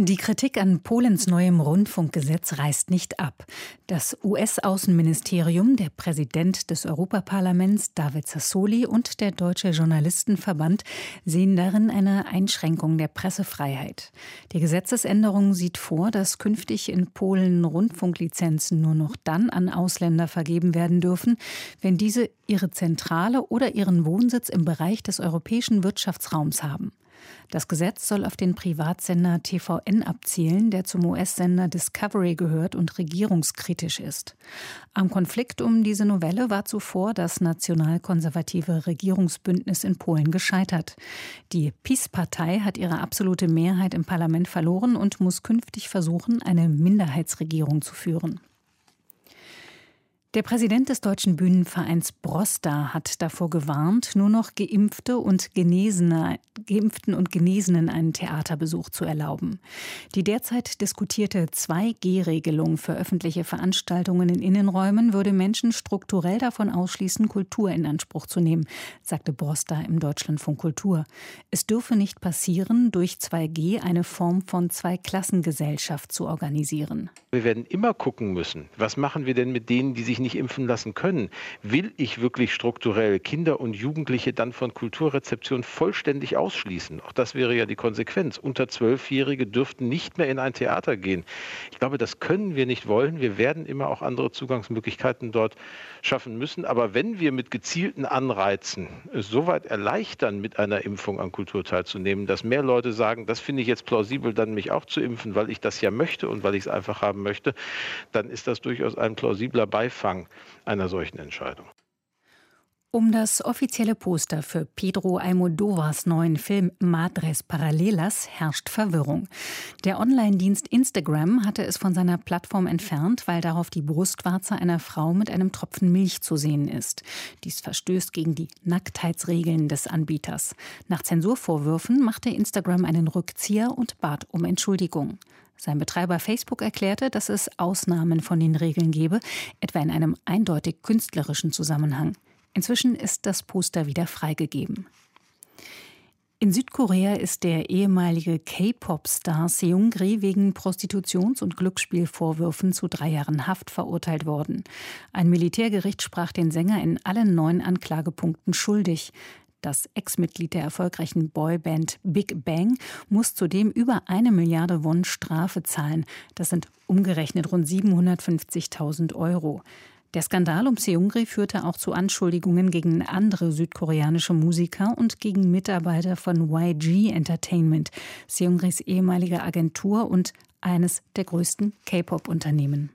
die Kritik an Polens neuem Rundfunkgesetz reißt nicht ab. Das US-Außenministerium, der Präsident des Europaparlaments David Sassoli und der Deutsche Journalistenverband sehen darin eine Einschränkung der Pressefreiheit. Die Gesetzesänderung sieht vor, dass künftig in Polen Rundfunklizenzen nur noch dann an Ausländer vergeben werden dürfen, wenn diese ihre Zentrale oder ihren Wohnsitz im Bereich des europäischen Wirtschaftsraums haben. Das Gesetz soll auf den Privatsender TVN abzielen, der zum US-Sender Discovery gehört und regierungskritisch ist. Am Konflikt um diese Novelle war zuvor das nationalkonservative Regierungsbündnis in Polen gescheitert. Die PiS-Partei hat ihre absolute Mehrheit im Parlament verloren und muss künftig versuchen, eine Minderheitsregierung zu führen. Der Präsident des Deutschen Bühnenvereins Brosta hat davor gewarnt, nur noch Geimpfte und Genesene, Geimpften und Genesenen einen Theaterbesuch zu erlauben. Die derzeit diskutierte 2G-Regelung für öffentliche Veranstaltungen in Innenräumen würde Menschen strukturell davon ausschließen, Kultur in Anspruch zu nehmen, sagte Brosta im Deutschlandfunk Kultur. Es dürfe nicht passieren, durch 2G eine Form von Zweiklassengesellschaft zu organisieren. Wir werden immer gucken müssen, was machen wir denn mit denen, die sich sich nicht impfen lassen können, will ich wirklich strukturell Kinder und Jugendliche dann von Kulturrezeption vollständig ausschließen? Auch das wäre ja die Konsequenz. Unter Zwölfjährige dürften nicht mehr in ein Theater gehen. Ich glaube, das können wir nicht wollen. Wir werden immer auch andere Zugangsmöglichkeiten dort schaffen müssen. Aber wenn wir mit gezielten Anreizen es soweit erleichtern, mit einer Impfung an Kultur teilzunehmen, dass mehr Leute sagen, das finde ich jetzt plausibel, dann mich auch zu impfen, weil ich das ja möchte und weil ich es einfach haben möchte, dann ist das durchaus ein plausibler Beifall Umfang einer solchen Entscheidung. Um das offizielle Poster für Pedro Almodovas neuen Film Madres Paralelas herrscht Verwirrung. Der Online-Dienst Instagram hatte es von seiner Plattform entfernt, weil darauf die Brustwarze einer Frau mit einem Tropfen Milch zu sehen ist. Dies verstößt gegen die Nacktheitsregeln des Anbieters. Nach Zensurvorwürfen machte Instagram einen Rückzieher und bat um Entschuldigung. Sein Betreiber Facebook erklärte, dass es Ausnahmen von den Regeln gebe, etwa in einem eindeutig künstlerischen Zusammenhang. Inzwischen ist das Poster wieder freigegeben. In Südkorea ist der ehemalige K-Pop-Star Seungri wegen Prostitutions- und Glücksspielvorwürfen zu drei Jahren Haft verurteilt worden. Ein Militärgericht sprach den Sänger in allen neun Anklagepunkten schuldig. Das Ex-Mitglied der erfolgreichen Boyband Big Bang muss zudem über eine Milliarde Won Strafe zahlen. Das sind umgerechnet rund 750.000 Euro. Der Skandal um Seungri führte auch zu Anschuldigungen gegen andere südkoreanische Musiker und gegen Mitarbeiter von YG Entertainment, Seungris ehemalige Agentur und eines der größten K-Pop-Unternehmen.